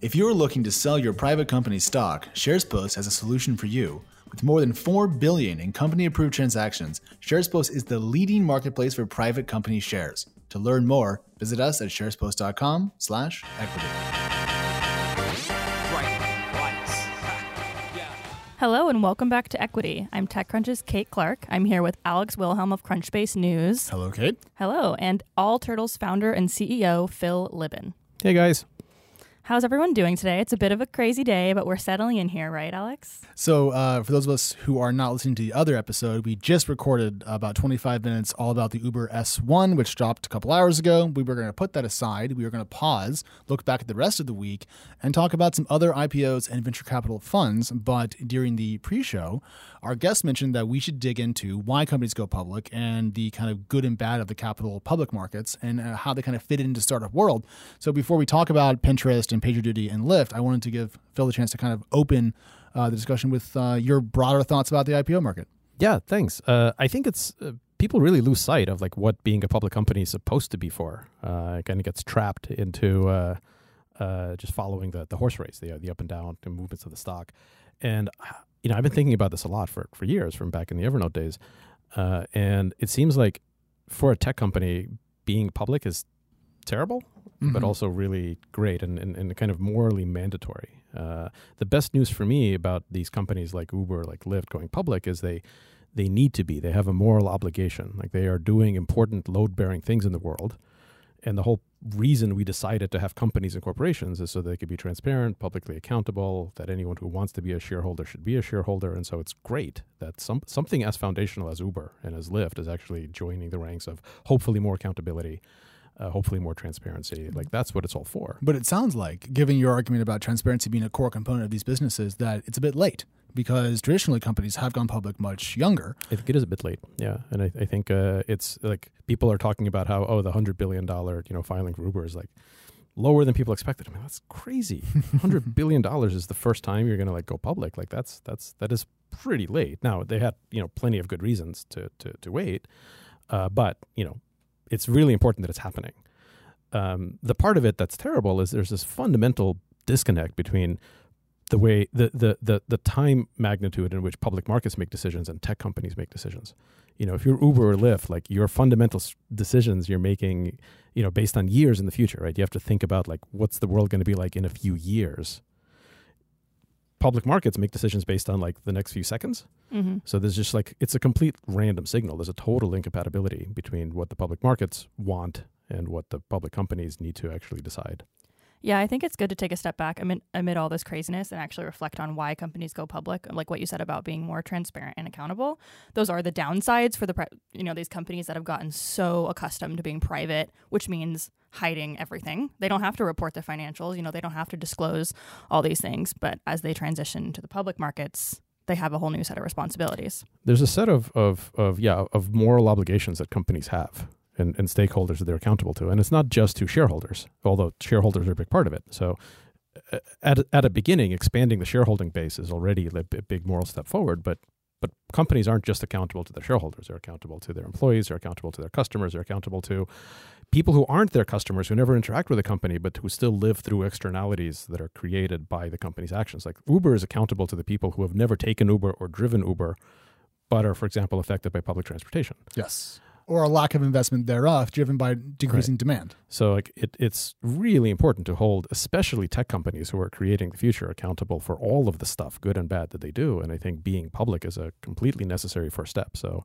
If you're looking to sell your private company stock, SharesPost has a solution for you. With more than 4 billion in company approved transactions, SharesPost is the leading marketplace for private company shares. To learn more, visit us at sharespost.com/equity. Hello and welcome back to Equity. I'm TechCrunch's Kate Clark. I'm here with Alex Wilhelm of Crunchbase News. Hello, Kate. Hello, and All Turtles founder and CEO Phil Libin. Hey guys. How's everyone doing today? It's a bit of a crazy day, but we're settling in here, right, Alex? So, uh, for those of us who are not listening to the other episode, we just recorded about 25 minutes all about the Uber S1, which dropped a couple hours ago. We were going to put that aside. We were going to pause, look back at the rest of the week, and talk about some other IPOs and venture capital funds. But during the pre show, our guest mentioned that we should dig into why companies go public and the kind of good and bad of the capital public markets and uh, how they kind of fit into startup world. So, before we talk about Pinterest and PagerDuty and Lyft, I wanted to give Phil the chance to kind of open uh, the discussion with uh, your broader thoughts about the IPO market. Yeah, thanks. Uh, I think it's uh, people really lose sight of like what being a public company is supposed to be for. Uh, it kind of gets trapped into uh, just following the, the horse race, the the up and down the movements of the stock. And you know, I've been thinking about this a lot for for years, from back in the Evernote days. and it seems like for a tech company, being public is terrible mm-hmm. but also really great and, and, and kind of morally mandatory. Uh, the best news for me about these companies like Uber, like Lyft going public is they they need to be. They have a moral obligation. Like they are doing important load bearing things in the world. And the whole reason we decided to have companies and corporations is so they could be transparent, publicly accountable, that anyone who wants to be a shareholder should be a shareholder. And so it's great that some, something as foundational as Uber and as Lyft is actually joining the ranks of hopefully more accountability uh, hopefully more transparency. Like that's what it's all for. But it sounds like, given your argument about transparency being a core component of these businesses, that it's a bit late because traditionally companies have gone public much younger. I think it is a bit late, yeah. And I, I think uh, it's like people are talking about how oh the hundred billion dollar you know filing for Uber is like lower than people expected. I mean that's crazy. hundred billion dollars is the first time you're going to like go public. Like that's that's that is pretty late. Now they had you know plenty of good reasons to to to wait, uh, but you know it's really important that it's happening. Um, the part of it that's terrible is there's this fundamental disconnect between the way the, the the the time magnitude in which public markets make decisions and tech companies make decisions. You know, if you're Uber or Lyft, like your fundamental decisions you're making, you know, based on years in the future, right? You have to think about like what's the world going to be like in a few years. Public markets make decisions based on like the next few seconds. Mm-hmm. So there's just like it's a complete random signal. There's a total incompatibility between what the public markets want and what the public companies need to actually decide. Yeah, I think it's good to take a step back amid, amid all this craziness and actually reflect on why companies go public. Like what you said about being more transparent and accountable. Those are the downsides for the you know these companies that have gotten so accustomed to being private, which means hiding everything. They don't have to report their financials. You know, they don't have to disclose all these things. But as they transition to the public markets, they have a whole new set of responsibilities. There's a set of, of, of yeah of moral obligations that companies have and, and stakeholders that they're accountable to, and it's not just to shareholders, although shareholders are a big part of it. So uh, at at a beginning, expanding the shareholding base is already a big moral step forward, but but companies aren't just accountable to their shareholders; they're accountable to their employees, they're accountable to their customers, they're accountable to people who aren't their customers, who never interact with the company, but who still live through externalities that are created by the company's actions. Like Uber is accountable to the people who have never taken Uber or driven Uber, but are, for example, affected by public transportation. Yes. Or a lack of investment thereof, driven by decreasing right. demand. So, like, it, it's really important to hold, especially tech companies who are creating the future, accountable for all of the stuff, good and bad, that they do. And I think being public is a completely necessary first step. So,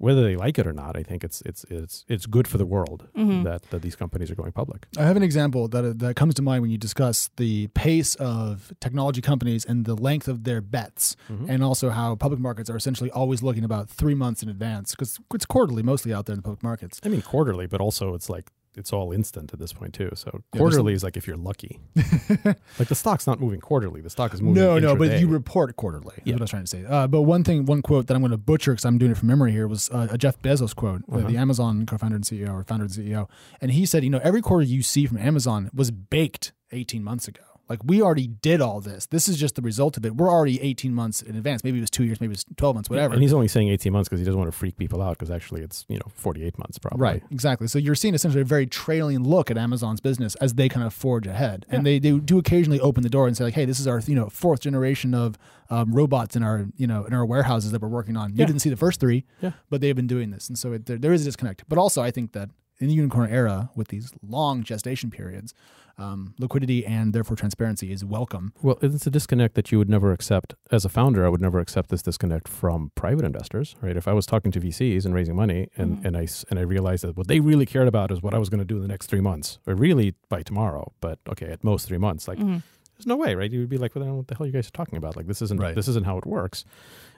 whether they like it or not, I think it's it's it's it's good for the world mm-hmm. that, that these companies are going public. I have an example that that comes to mind when you discuss the pace of technology companies and the length of their bets, mm-hmm. and also how public markets are essentially always looking about three months in advance because it's quarterly mostly out there in the public markets. I mean quarterly, but also it's like it's all instant at this point too. So quarterly yeah, is like if you're lucky. like the stock's not moving quarterly. The stock is moving. No, no, but you report quarterly. Yeah. what I was trying to say. Uh, but one thing, one quote that I'm going to butcher because I'm doing it from memory here was uh, a Jeff Bezos quote, uh-huh. the Amazon co-founder and CEO or founder and CEO, and he said, you know, every quarter you see from Amazon was baked 18 months ago. Like we already did all this. This is just the result of it. We're already 18 months in advance. Maybe it was two years, maybe it was 12 months, whatever. And he's only saying 18 months because he doesn't want to freak people out because actually it's, you know, 48 months probably. Right, exactly. So you're seeing essentially a very trailing look at Amazon's business as they kind of forge ahead, and they, they do occasionally open the door and say like, "Hey, this is our you know fourth generation of um, robots in our you know in our warehouses that we're working on." You Yeah. didn't see the first three, Yeah. but they've been doing this, and so it, there, there is a disconnect. But also, I think that in the unicorn era, with these long gestation periods, um, liquidity and therefore transparency is welcome. Well, it's a disconnect that you would never accept as a founder. I would never accept this disconnect from private investors, right? If I was talking to VCs and raising money, and Mhm. and I s- and I realized that what they really cared about is what I was going to do in the next three months, or really by tomorrow, but okay, at most three months. Like, Mhm. there's no way, right? You would be like, well, what the hell are you guys are talking about? Like, this isn't Right. this isn't how it works.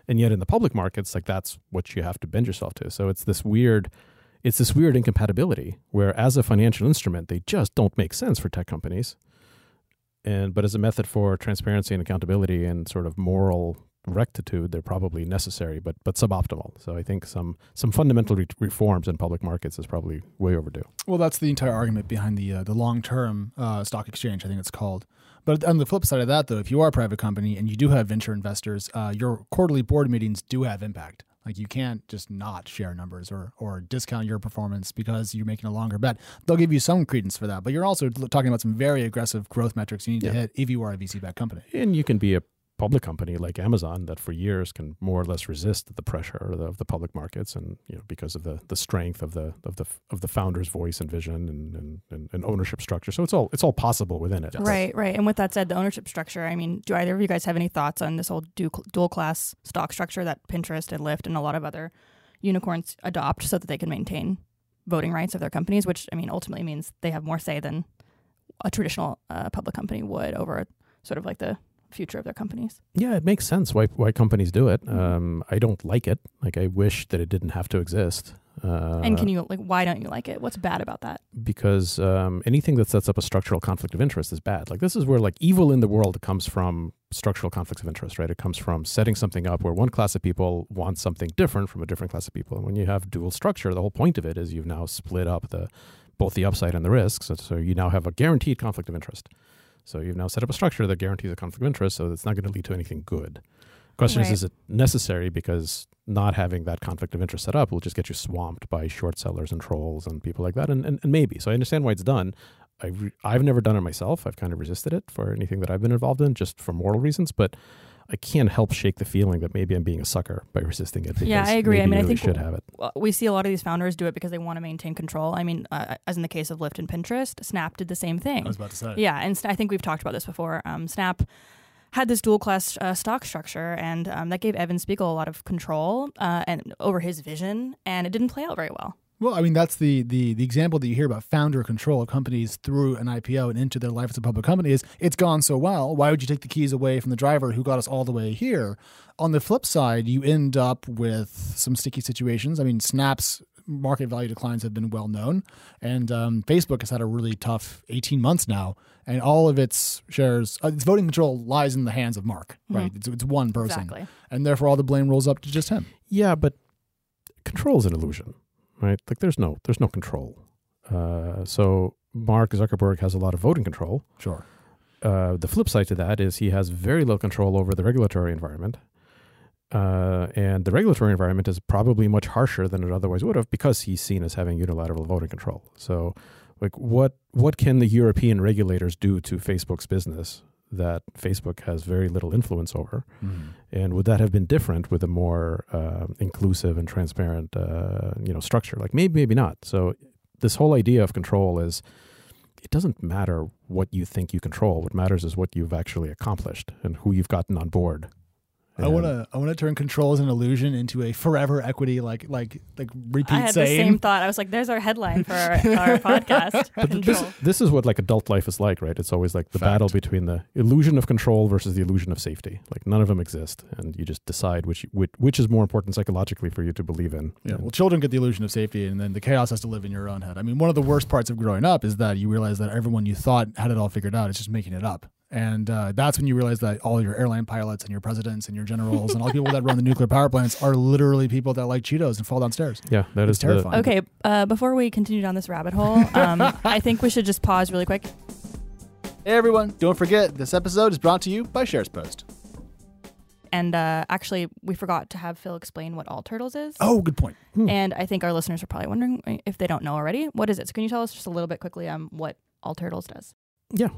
And yet, in the public markets, like that's what you have to bend yourself to. So it's this weird. It's this weird incompatibility where, as a financial instrument, they just don't make sense for tech companies and but as a method for transparency and accountability and sort of moral rectitude, they're probably necessary, but but suboptimal. So I think some some fundamental re- reforms in public markets is probably way overdue. Well, that's the entire argument behind the uh, the long term uh, stock exchange. I think it's called. But on the flip side of that, though, if you are a private company and you do have venture investors, uh, your quarterly board meetings do have impact. Like you can't just not share numbers or or discount your performance because you're making a longer bet. They'll give you some credence for that, but you're also talking about some very aggressive growth metrics you need Yeah. to hit if you are a VC backed company. And you can be a public company like Amazon that for years can more or less resist the pressure of the, public markets, and you know because of the, the strength of the of the of the founder's voice and vision and, and, and, ownership structure. So it's all it's all possible within it. Right, right. And with that said, the ownership structure, I mean, do either of you guys have any thoughts on this whole dual, dual class stock structure that Pinterest and Lyft and a lot of other unicorns adopt so that they can maintain voting rights of their companies, which, I mean, ultimately means they have more say than a traditional uh, public company would over sort of like the future of their companies. Yeah, it makes sense why why companies do it. Mm-hmm. Um, I don't like it. Like I wish that it didn't have to exist. Uh, and can you, like, why don't you like it? What's bad about that? because um, anything that sets up a structural conflict of interest is bad. Like this is where like evil in the world comes from structural conflicts of interest, right? It comes from setting something up where one class of people wants something different from a different class of people. And when you have dual structure, the whole point of it is you've now split up the both the upside and the risks. So, so you now have a guaranteed conflict of interest. So you've now set up a structure that guarantees a conflict of interest, so it's not going to lead to anything good. Question Right. is, is it necessary? Because not having that conflict of interest set up will just get you swamped by short sellers and trolls and people like that. And, and, and maybe. So I understand why it's done. I I've never done it myself. I've kind of resisted it for anything that I've been involved in, just for moral reasons. But I can't help shake the feeling that maybe I'm being a sucker by resisting it. Yeah, I agree. I maybe mean, I you really think should have it. we see a lot of these founders do it because they want to maintain control. I mean, uh, as in the case of Lyft and Pinterest, Snap did the same thing. I was about to say. Yeah, and I think we've talked about this before. Um, Snap had this dual class uh, stock structure, and um, that gave Evan Spiegel a lot of control uh, and over his vision, and it didn't play out very well. Well, I mean, that's the, the the example that you hear about founder control of companies through an IPO and into their life as a public company is it's gone so well. Why would you take the keys away from the driver who got us all the way here? On the flip side, you end up with some sticky situations. I mean, Snap's market value declines have been well known, and um, Facebook has had a really tough 18 months now, and all of its shares, uh, its voting control lies in the hands of Mark, right? It's, it's one person, Exactly. and therefore all the blame rolls up to just him. Yeah, but control is an illusion, right? Like there's no there's no control. Uh, so Mark Zuckerberg has a lot of voting control. Sure. Uh, the flip side to that is he has very little control over the regulatory environment. Uh, and the regulatory environment is probably much harsher than it otherwise would have because he's seen as having unilateral voting control. So, like, what what can the European regulators do to Facebook's business that Facebook has very little influence over? And would that have been different with a more uh, inclusive and transparent, uh, you know, structure? Like maybe, maybe not. So this whole idea of control is it doesn't matter what you think you control. What matters is what you've actually accomplished and who you've gotten on board. I want to I want to turn control as an illusion into a forever equity like like like repeat I had saying. the same thought. I was like, "There's our headline for our, our podcast." But this, this is what like adult life is like, right? It's always like the Fact. battle between the illusion of control versus the illusion of safety. Like none of them exist, and you just decide which which, which is more important psychologically for you to believe in. Yeah, And- well, children get the illusion of safety, and then the chaos has to live in your own head. I mean, one of the worst parts of growing up is that you realize that everyone you thought had it all figured out is just making it up, and uh, that's when you realize that all your airline pilots and your presidents and your generals and all the people that run the nuclear power plants are literally people that like Cheetos and fall downstairs. yeah, that It's is the- terrifying. Okay, uh, before we continue down this rabbit hole, um, I think we should just pause really quick. Hey everyone, don't forget this episode is brought to you by SharesPost. And uh, actually, we forgot to have Phil explain what All Turtles is. Oh, good point. And I think our listeners are probably wondering uh, if they don't know already. What is it? So can you tell us just a little bit quickly um, what All Turtles does? Yeah.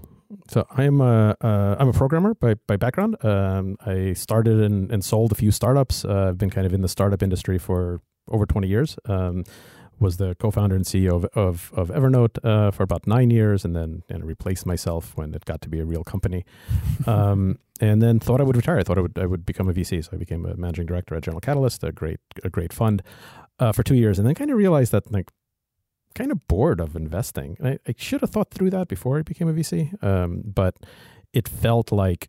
So I'm a uh, I'm a programmer by by background. Um, I started and, and sold a few startups. Uh, I've been kind of in the startup industry for over 20 years. Um, was the co-founder and CEO of of, of Evernote uh, for about nine years, and then and replaced myself when it got to be a real company. Um, and then thought I would retire. I thought I would I would become a VC, so I became a managing director at General Catalyst, a great a great fund, uh, for two years, and then kind of realized that like kind of bored of investing. I, I should have thought through that before I became a VC, um, but it felt like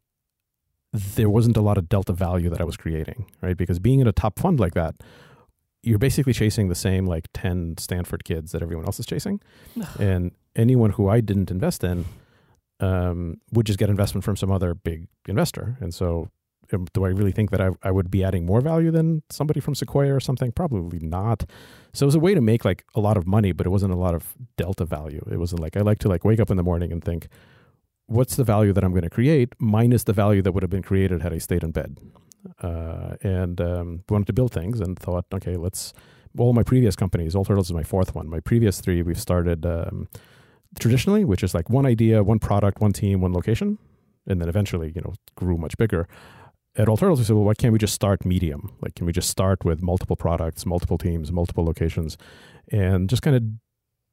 there wasn't a lot of delta value that I was creating, right? Because being in a top fund like that, you're basically chasing the same like 10 Stanford kids that everyone else is chasing. and anyone who I didn't invest in um, would just get investment from some other big investor. And so, do I really think that I, I would be adding more value than somebody from Sequoia or something? Probably not. So it was a way to make like a lot of money, but it wasn't a lot of delta value. It wasn't like I like to like wake up in the morning and think, what's the value that I'm going to create minus the value that would have been created had I stayed in bed. Uh, and um, wanted to build things and thought, okay, let's. All my previous companies, All Turtles is my fourth one. My previous three, we've started um, traditionally, which is like one idea, one product, one team, one location, and then eventually, you know, grew much bigger. At All Turtles, we said, well, why can't we just start medium? Like, can we just start with multiple products, multiple teams, multiple locations, and just kind of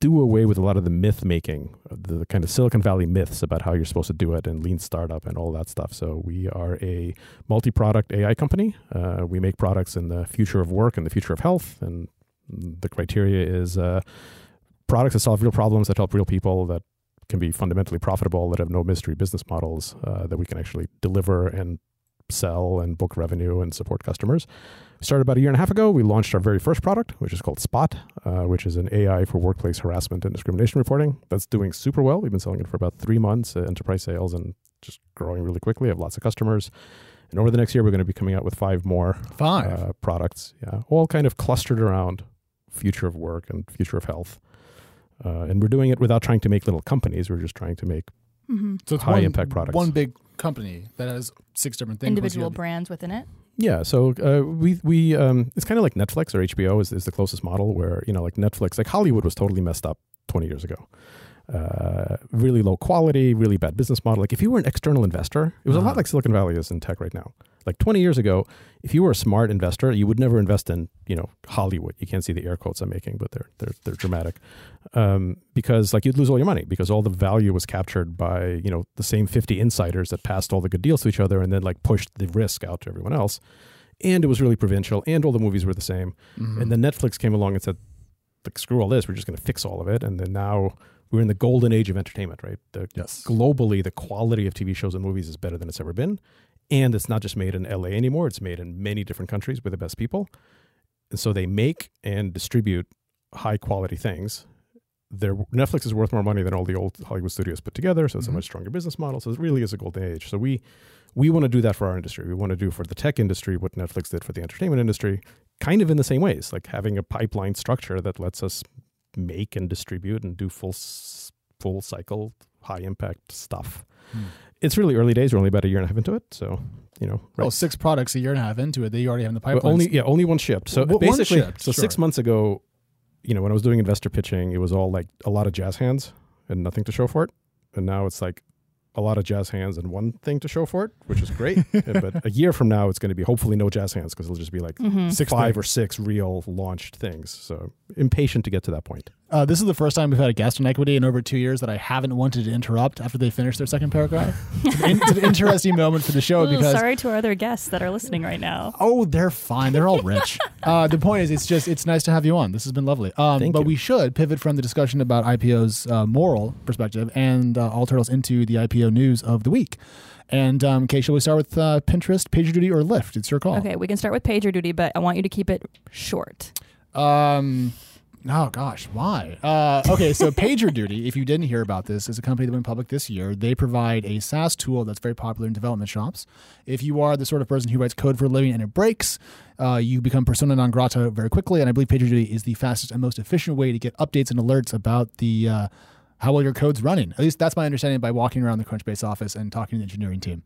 do away with a lot of the myth making, the kind of Silicon Valley myths about how you're supposed to do it and lean startup and all that stuff. So we are a multi-product AI company. Uh, we make products in the future of work and the future of health, and the criteria is uh, products that solve real problems that help real people that can be fundamentally profitable that have no mystery business models uh, that we can actually deliver and sell and book revenue and support customers. We started about a year and a half ago. We launched our very first product, which is called Spot, uh, which is an AI for workplace harassment and discrimination reporting. That's doing super well. We've been selling it for about three months, uh, enterprise sales, and just growing really quickly. I have lots of customers. And over the next year, we're going to be coming out with five more Five. uh, products. Yeah, all kind of clustered around future of work and future of health. Uh, and we're doing it without trying to make little companies. We're just trying to make Mm-hmm. so it's high one, impact products. One big company that has six different things. Individual Plus brands within it. Yeah, so uh, we we um, it's kind of like Netflix or HBO is, is the closest model where you know like Netflix like Hollywood was totally messed up twenty years ago. Uh, really low quality, really bad business model. Like if you were an external investor, it was a Uh-huh. lot like Silicon Valley is in tech right now. Like twenty years ago, if you were a smart investor, you would never invest in you know Hollywood. You can't see the air quotes I'm making, but they're they're they're dramatic um, because like you'd lose all your money because all the value was captured by you know the same 50 insiders that passed all the good deals to each other and then like pushed the risk out to everyone else and it was really provincial and all the movies were the same Mhm. and then netflix came along and said like screw all this we're just going to fix all of it and then now we're in the golden age of entertainment right the, yes. globally the quality of tv shows and movies is better than it's ever been and it's not just made in la anymore it's made in many different countries with the best people and so they make and distribute high quality things their Netflix is worth more money than all the old Hollywood studios put together, so it's Mhm. a much stronger business model. So it really is a golden age. So we we want to do that for our industry. We want to do for the tech industry what Netflix did for the entertainment industry, kind of in the same ways, like having a pipeline structure that lets us make and distribute and do full full cycle high impact stuff. Hmm. It's really early days. We're only about a year and a half into it, so you know, Well, six products a year and a half into it that you already have in the well, pipeline. only yeah, only one shipped. So W- one basically, shipped, so six months ago, you know, when I was doing investor pitching, it was all like a lot of jazz hands and nothing to show for it, and now it's like a lot of jazz hands and one thing to show for it, which is great. But a year from now, it's going to be hopefully no jazz hands because it'll just be like Mm-hmm. Six five things. or six real launched things. So impatient to get to that point. Uh, this is the first time we've had a guest on equity in over two years that I haven't wanted to interrupt after they finish their second paragraph. it's, an, it's an interesting moment for the show Ooh, because sorry to our other guests that are listening right now. oh, they're fine. They're all rich. uh, the point is, it's just it's nice to have you on. This has been lovely. Um, Thank but you. we should pivot from the discussion about IPO's uh, moral perspective and uh, all turtles into the IPO news of the week. And um, Kay, shall we start with uh, Pinterest, PagerDuty, or Lyft? It's your call. Okay, we can start with PagerDuty, but I want you to keep it short. Um, oh gosh, why? Uh, okay, so PagerDuty, if you didn't hear about this, is a company that went public this year. They provide a SaaS tool that's very popular in development shops. If you are the sort of person who writes code for a living and it breaks, uh, you become persona non grata very quickly. And I believe PagerDuty is the fastest and most efficient way to get updates and alerts about the uh, how well your code's running. At least that's my understanding by walking around the Crunchbase office and talking to the engineering team.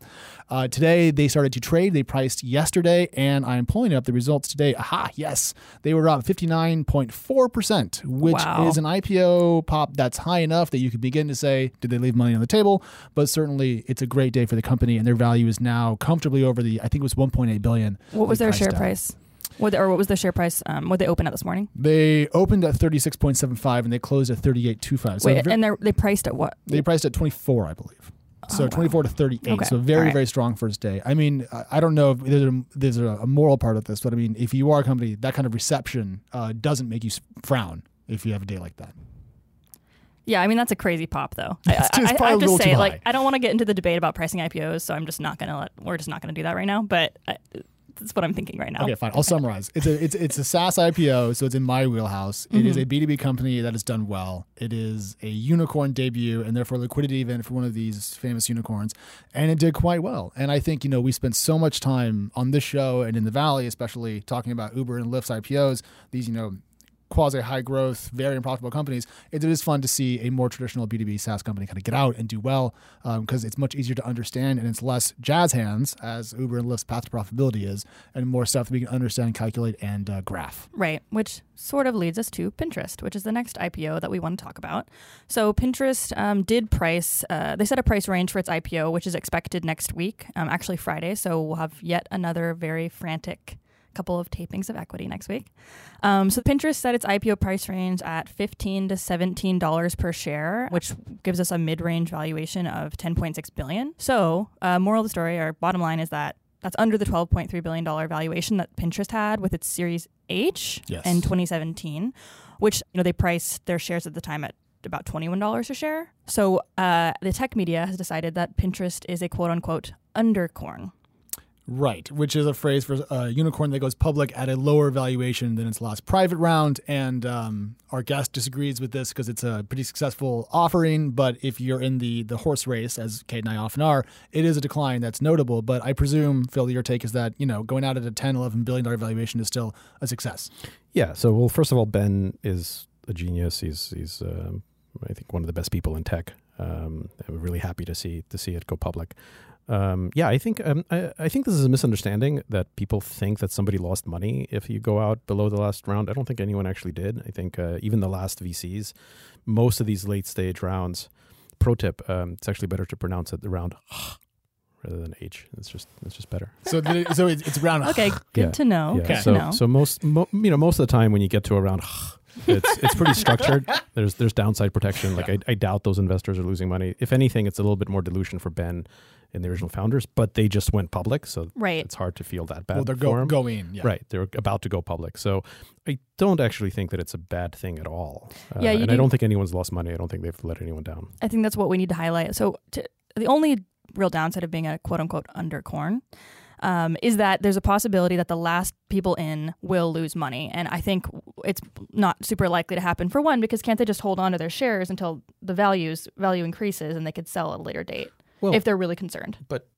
Uh, today they started to trade. They priced yesterday, and I'm pulling up the results today. Aha, yes, they were up 59.4 percent, which Wow. is an IPO pop that's high enough that you could begin to say, did they leave money on the table? But certainly, it's a great day for the company, and their value is now comfortably over the. I think it was 1.8 billion. What was their share price? What, or what was the share price? Um, what they open at this morning? They opened at 36.75 and they closed at 38.25. So Wait, ve- and they they priced at what? they priced at 24, I believe. So Oh, wow. 24 to 38. Okay. So very, right. very strong first day. I mean, I- I don't know if there's a, there's a, moral part of this, but I mean, if you are a company, that kind of reception uh, doesn't make you frown if you have a day like that. Yeah, I mean that's a crazy pop though. I, I, just I, probably I a have to say, like. I don't want to get into the debate about pricing IPOs, so I'm just not gonna let. We're just not gonna do that right now. But I, that's what I'm thinking right now. Okay, fine. I'll summarize. It's a it's it's a SaaS IPO, so it's in my wheelhouse. It is a mm-hmm. B two B company that has done well. It is a unicorn debut, and therefore liquidity event for one of these famous unicorns, and it did quite well. And I think you know we spent so much time on this show and in the Valley, especially talking about Uber and Lyft's IPOs. These you know quasi high growth, very unprofitable companies, it is fun to see a more traditional B2B SaaS company kind of get out and do well because it's much easier to understand and it's less jazz hands as Uber and Lyft's path to profitability is, and more stuff that we can understand, calculate, and uh, graph. Right, which sort of leads us to Pinterest, which is the next IPO that we want to talk about. So Pinterest um, did price, uh, they set a price range for its IPO, which is expected next week, um, actually Friday. So we'll have yet another very frantic couple of tapings of equity next week. Um, so Pinterest set its IPO price range at 15 to 17 dollars per share, which gives us a mid-range valuation of 10.6 billion. So, uh, moral of the story, or bottom line, is that that's under the 12.3 billion dollar valuation that Pinterest had with its Series H Yes. in 2017, which you know they priced their shares at the time at about $21 a share. So uh, the tech media has decided that Pinterest is a quote unquote undercorn. Right, which is a phrase for a unicorn that goes public at a lower valuation than its last private round. And um, our guest disagrees with this because it's a pretty successful offering. But if you're in the the horse race, as Kate and I often are, it is a decline that's notable. But I presume, Phil, your take is that you know going out at a 10, 11 billion dollar valuation is still a success. Yeah. So, well, first of all, Ben is a genius. He's he's um, I think one of the best people in tech. Um, I'm really happy to see to see it go public. Um, yeah, I think um, I, I think this is a misunderstanding that people think that somebody lost money if you go out below the last round. I don't think anyone actually did. I think uh, even the last VCs, most of these late stage rounds. Pro tip: um, It's actually better to pronounce it around rather than H. It's just it's just better. So th- so it's, it's around. Okay, good Yeah. to know. Yeah. Good So to know. so most mo, you know most of the time when you get to around, it's it's pretty structured. There's there's downside protection. Like I, I doubt those investors are losing money. If anything, it's a little bit more dilution for Ben and the original founders. But they just went public, so right. it's hard to feel that bad well, they're for go, 'em. going. Yeah. Right, they're about to go public, so I don't actually think that it's a bad thing at all. Uh, Yeah, you and I do- don't think anyone's lost money. I don't think they've let anyone down. I think that's what we need to highlight. So to, the only real downside of being a quote unquote undercorn um, is that there's a possibility that the last people in will lose money. And I think it's not super likely to happen for one, because can't they just hold on to their shares until the values value increases and they could sell at a later date Well, if they're really concerned? but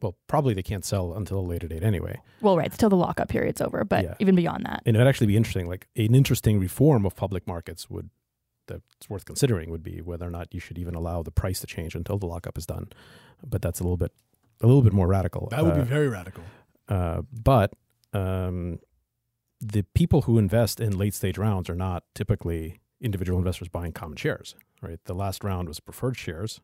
well, probably they can't sell until a later date anyway. Well, right, until the lockup period's over, but Yeah. even beyond that. And it would actually be interesting. Like an interesting reform of public markets would that's worth considering would be whether or not you should even allow the price to change until the lockup is done. But that's a little bit a little bit more radical. That would Uh, be very radical. uh, but um, the people who invest in late stage rounds are not typically individual investors buying common shares, right? The last round was preferred shares.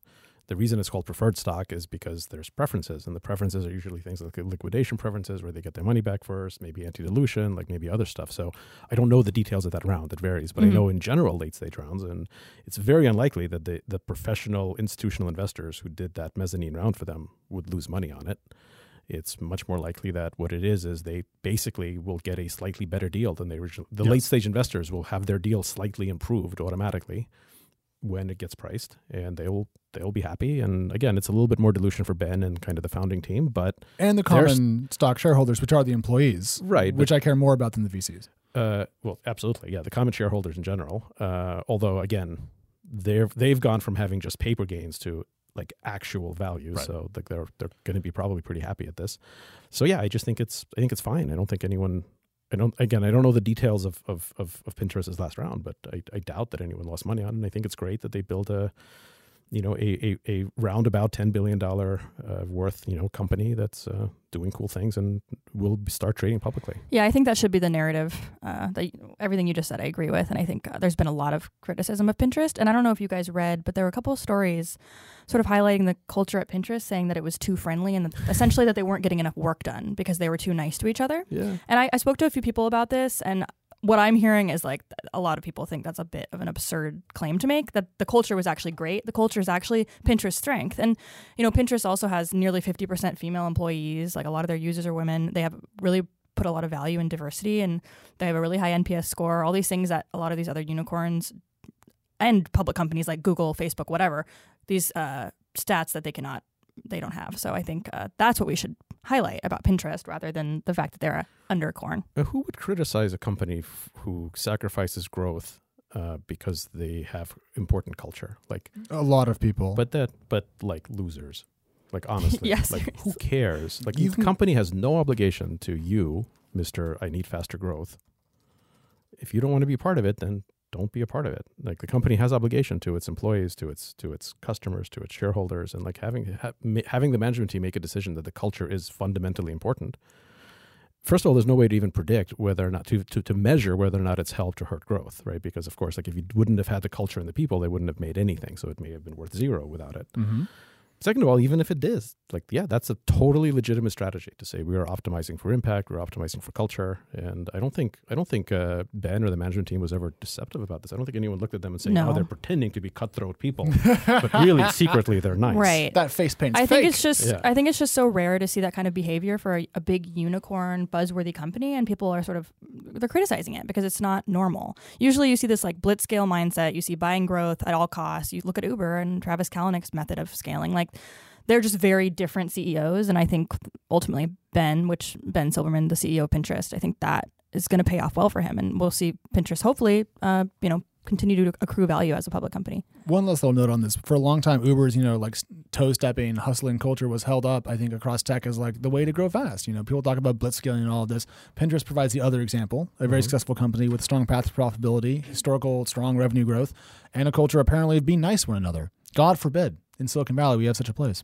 The reason it's called preferred stock is because there's preferences, and the preferences are usually things like liquidation preferences, where they get their money back first, maybe anti-dilution, like maybe other stuff. So I don't know the details of that round; it varies. But Mhm. I know in general late stage rounds, and it's very unlikely that the the professional institutional investors who did that mezzanine round for them would lose money on it it's much more likely that what it is is they basically will get a slightly better deal than they originally. The Yes. late stage investors will have their deal slightly improved automatically when it gets priced, and they will they'll be happy. And again, it's a little bit more dilution for Ben and kind of the founding team, but And the common stock shareholders, which are the employees, right, which I care more about than the VCs. Uh, well, absolutely, yeah. The common shareholders in general. Uh, although again, they're they've gone from having just paper gains to like actual value. Right. So like they're they're going to be probably pretty happy at this. So yeah, I just think it's I think it's fine. I don't think anyone. I don't again I don't know the details of of of, of Pinterest's last round, but I, I doubt that anyone lost money on it. And I think it's great that they built a you know a a, a roundabout ten billion dollar uh, worth you know company that's uh, doing cool things and will start trading publicly. Yeah, I think that should be the narrative. Uh, that everything you just said, I agree with, and I think uh, there's been a lot of criticism of Pinterest. And I don't know if you guys read, but there were a couple of stories, sort of highlighting the culture at Pinterest, saying that it was too friendly and essentially that they weren't getting enough work done because they were too nice to each other. Yeah, And I, I spoke to a few people about this, and what I'm hearing is like a lot of people think that's a bit of an absurd claim to make. That the culture was actually great. The culture is actually Pinterest's strength, and you know Pinterest also has nearly 50% female employees. Like a lot of their users are women. They have really put a lot of value in diversity, and they have a really high NPS score. All these things that a lot of these other unicorns and public companies like Google, Facebook, whatever, these uh, stats that they cannot, they don't have. So I think uh, that's what we should highlight about Pinterest rather than the fact that they're under corn. Who would criticize a company f- who sacrifices growth uh, because they have important culture? Like, A lot of people. but that, but like losers. Like honestly, Yes, like who cares? Like You the can- company has no obligation to you, Mister. I need faster growth. If you don't want to be part of it, then don't be a part of it. Like the company has obligation to its employees, to its to its customers, to its shareholders, and like having ha, having the management team make a decision that the culture is fundamentally important. First of all, there's no way to even predict whether or not to, to to measure whether or not it's helped or hurt growth, right? Because of course, like if you wouldn't have had the culture and the people, they wouldn't have made anything. So it may have been worth zero without it. Mhm. Second of all, even if it is, like, yeah, that's a totally legitimate strategy to say we are optimizing for impact, we're optimizing for culture, and I don't think I don't think uh, Ben or the management team was ever deceptive about this. I don't think anyone looked at them and saying, No. "Oh, they're pretending to be cutthroat people," but really secretly they're nice. Right. that face paint. I fake. think it's just Yeah. I think it's just so rare to see that kind of behavior for a, a big unicorn buzzworthy company and people are sort of they're criticizing it because it's not normal. Usually you see this like blitz scale mindset, you see buying growth at all costs. You look at Uber and Travis Kalanick's method of scaling like they're just very different CEOs and I think ultimately Ben, which Ben Silbermann, the CEO of Pinterest, I think that is going to pay off well for him and we'll see Pinterest hopefully uh, you know continue to accrue value as a public company. One last little note on this. For a long time, Uber's, you know, like toe stepping, hustling culture was held up, I think, across tech as like the way to grow fast. You know, people talk about blitzscaling and all of this. Pinterest provides the other example, a very Mhm. successful company with strong path to profitability, historical, strong revenue growth, and a culture apparently of being nice to one another. God forbid. In Silicon Valley, we have such a place.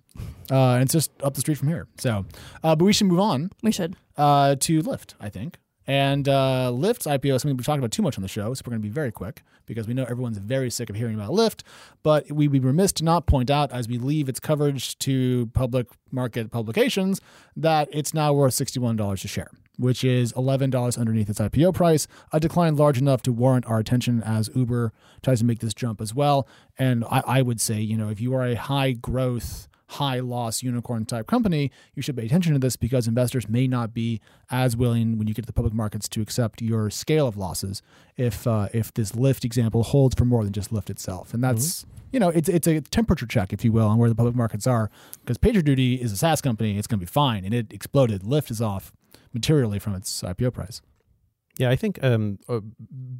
Uh, and it's just up the street from here. So, uh, but we should move on We should. uh, to Lyft, I think. And uh, Lyft's IPO is something we've talked about too much on the show, so we're going to be very quick because we know everyone's very sick of hearing about Lyft. But we'd be remiss to not point out, as we leave its coverage to public market publications, that it's now worth $61 a share, which is $11 underneath its IPO price, a decline large enough to warrant our attention as Uber tries to make this jump as well. And I, I would say, you know, if you are a high growth, high loss unicorn type company, you should pay attention to this because investors may not be as willing when you get to the public markets to accept your scale of losses if uh, if this Lyft example holds for more than just Lyft itself. And that's you know it's it's a temperature check, if you will, on where the public markets are. Because PagerDuty is a SaaS company, it's going to be fine, and it exploded. Lyft is off materially from its IPO price. Yeah, I think um, uh,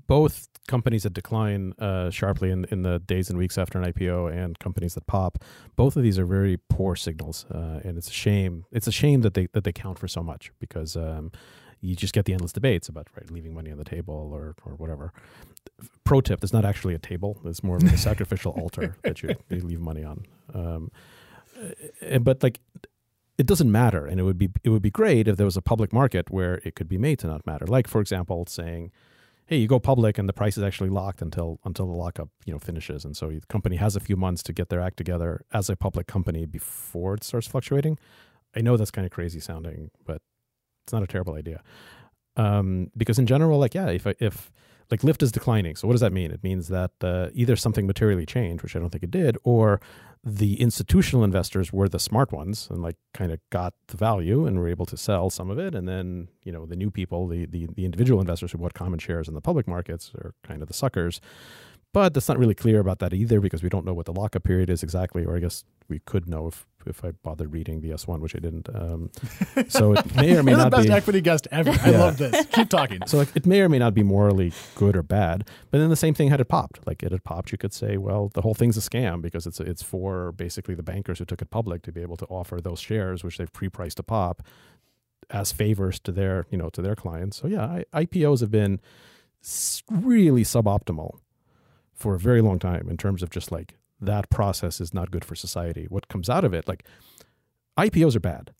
both companies that decline uh, sharply in, in the days and weeks after an IPO and companies that pop, both of these are very poor signals, uh, and it's a shame. It's a shame that they that they count for so much because um, you just get the endless debates about right leaving money on the table or or whatever. Pro tip: There's not actually a table; it's more of a sacrificial altar that you, you leave money on. Um, uh, but like it doesn't matter and it would be it would be great if there was a public market where it could be made to not matter. Like for example saying hey you go public and the price is actually locked until until the lockup you know finishes. And so the company has a few months to get their act together as a public company before it starts fluctuating. I know that's kind of crazy sounding but it's not a terrible idea. Um, because in general like yeah if if like Lyft is declining. So what does that mean? It means that uh, either something materially changed which i don't think it did or the institutional investors were the smart ones and like kind of got the value and were able to sell some of it. And then you know the new people the the, the individual investors who bought common shares in the public markets are kind of the suckers but that's not really clear about that either because we don't know what the lockup period is exactly or i guess we could know if if i bothered reading the s1 which i didn't um, so it may or may You're the not best be equity guest ever. I love this. Keep talking. so like it may or may not be morally good or bad, but then the same thing had it popped. Like it had popped, you could say, well, the whole thing's a scam because it's it's for basically the bankers who took it public to be able to offer those shares, which they've pre-priced to pop, as favors to their you know to their clients. So yeah, I, IPOs have been really suboptimal for a very long time in terms of just like that process is not good for society. What comes out of it, like IPOs are bad,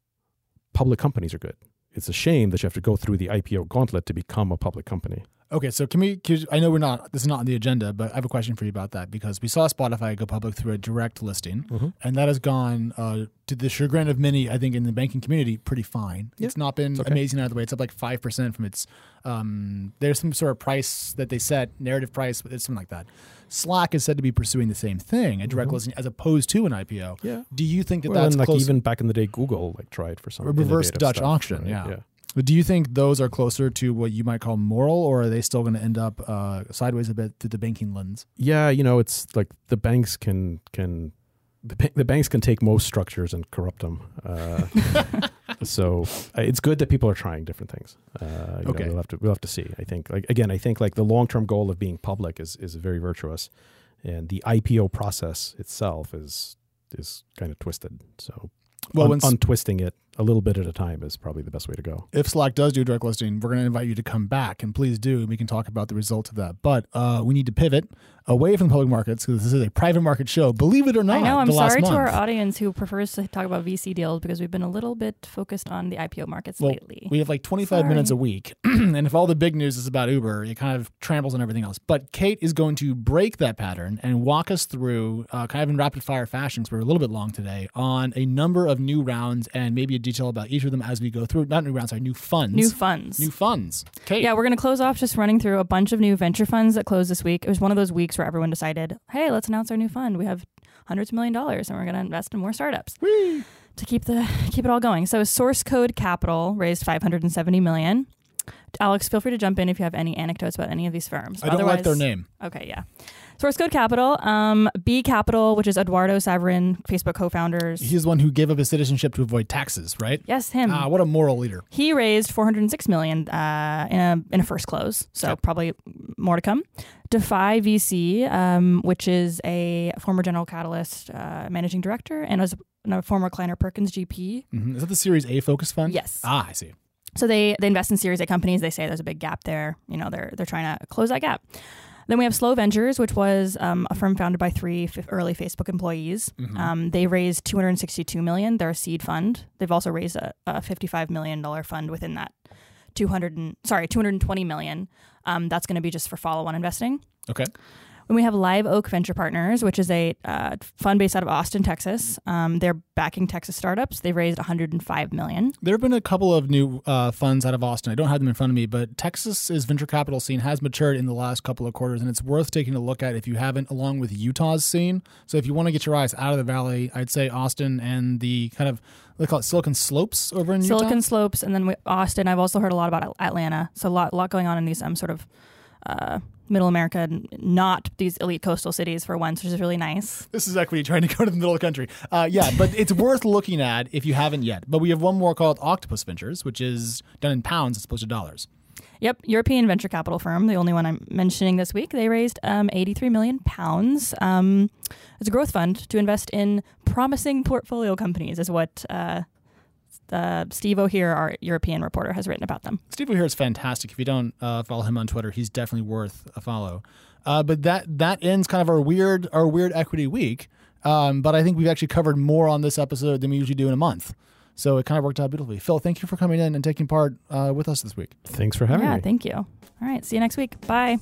public companies are good. It's a shame that you have to go through the IPO gauntlet to become a public company. Okay, so can we? Can, I know we're not. This is not on the agenda, but I have a question for you about that because we saw Spotify go public through a direct listing, and that has gone uh, to the chagrin of many. I think in the banking community, pretty fine. It's not been it's okay. amazing the way. It's up like five percent from its. Um, there's some sort of price that they set, narrative price, it's something like that. Slack is said to be pursuing the same thing, a direct listing, as opposed to an IPO. Yeah. Do you think that Well, that's like close? even back in the day, Google like tried for some reverse Dutch stuff, auction, yeah. yeah. Do you think those are closer to what you might call moral, or are they still going to end up uh, sideways a bit through the banking lens? yeah, you know, it's like the banks can can the, the banks can take most structures and corrupt them. Uh, so uh, it's good that people are trying different things. Uh, you know, Okay. we'll have to we'll have to see. I think like again, I think like the long term goal of being public is is very virtuous, and the IPO process itself is is kind of twisted. So Well, un- untwisting it a little bit at a time is probably the best way to go. if Slack does do direct listing, we're going to invite you to come back, and please do. We can talk about the results of that. But uh, we need to pivot away from the public markets because this is a private market show. Believe it or not, I know. I'm the sorry to month. our audience who prefers to talk about VC deals because we've been a little bit focused on the IPO markets Well, lately. We have like 25 Sorry. minutes a week. and if all the big news is about Uber, it kind of tramples on everything else. But Kate is going to break that pattern and walk us through, uh, kind of in rapid fire fashion, because we're a little bit long today, on a number of new rounds and maybe a detail about each of them as we go through. Not new rounds, sorry, new funds. New funds. New funds. Okay. Yeah, we're going to close off just running through a bunch of new venture funds that closed this week. It was one of those weeks where everyone decided, hey, let's announce our new fund. We have hundreds of million dollars and we're going to invest in more startups to keep the keep it all going. So Source Code Capital raised 570 million. Alex, feel free to jump in if you have any anecdotes about any of these firms. I don't like their name. Okay, yeah. Source Code Capital, um, B Capital, which is Eduardo Saverin, Facebook co-founders. He's the one who gave up his citizenship to avoid taxes, right? yes, him. Ah, what a moral leader. He raised 406 million uh, in a in a first close, so Yep. probably more to come. Defy VC, um, which is a former General Catalyst uh, managing director and was a former Kleiner Perkins GP. Mhm. Is that the Series A focus fund? Yes. Ah, I see. So they they invest in Series A companies. They say there's a big gap there. You know, they're they're trying to close that gap. Then we have Slow Ventures, which was um, a firm founded by three f- early Facebook employees. Mhm. Um, they raised 262 million. They're a seed fund. They've also raised a, a 55 million dollar fund within that 200 and, sorry 220 million. Um, that's going to be just for follow-on investing. Okay. Then we have Live Oak Venture Partners, which is a uh, fund based out of Austin, Texas. Um, they're backing Texas startups. They've raised 105 million. There have been a couple of new uh, funds out of Austin. I don't have them in front of me, but Texas's venture capital scene has matured in the last couple of quarters, and it's worth taking a look at if you haven't, along with Utah's scene. So if you want to get your eyes out of the valley, I'd say Austin and the kind of they call it Silicon Slopes over in Silicon Utah. Slopes, and then we- Austin. I've also heard a lot about Atlanta. So a lot, lot going on in these um, sort of uh, middle America, not these elite coastal cities for once, which is really nice. This is equity trying to go to the middle of the country. Uh, yeah, but it's worth looking at if you haven't yet. But we have one more called Octopus Ventures, which is done in pounds as opposed to dollars. Yep, European venture capital firm, the only one I'm mentioning this week. They raised um, 83 million pounds. Um, it's a growth fund to invest in promising portfolio companies, is what uh, uh, Steve O'Hear, our European reporter, has written about them. Steve O'Hear is fantastic. If you don't uh, follow him on Twitter, he's definitely worth a follow. Uh, but that that ends kind of our weird our weird equity week. Um, but I think we've actually covered more on this episode than we usually do in a month. So it kind of worked out beautifully. Phil, thank you for coming in and taking part uh, with us this week. Thanks for having yeah, me. Yeah, thank you. All right, see you next week. Bye.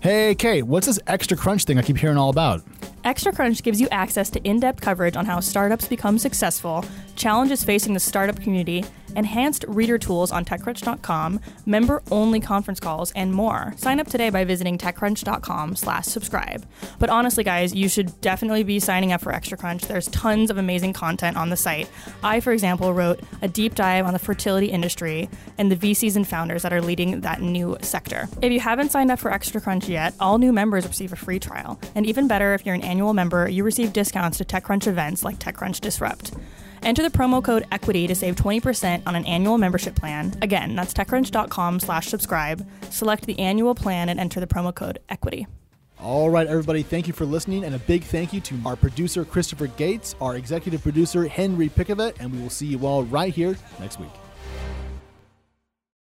Hey, Kay, what's this extra crunch thing I keep hearing all about? Extra Crunch gives you access to in depth coverage on how startups become successful, challenges facing the startup community, enhanced reader tools on TechCrunch.com, member only conference calls, and more. Sign up today by visiting TechCrunch.com slash subscribe. But honestly, guys, you should definitely be signing up for Extra Crunch. There's tons of amazing content on the site. I, for example, wrote a deep dive on the fertility industry and the VCs and founders that are leading that new sector. If you haven't signed up for Extra Crunch yet, all new members receive a free trial. And even better, if you're an annual member, you receive discounts to TechCrunch events like TechCrunch Disrupt. Enter the promo code EQUITY to save 20% on an annual membership plan. Again, that's techcrunch.com slash subscribe. Select the annual plan and enter the promo code EQUITY. All right, everybody, thank you for listening, and a big thank you to our producer, Christopher Gates, our executive producer, Henry Pickavet, and we will see you all right here next week.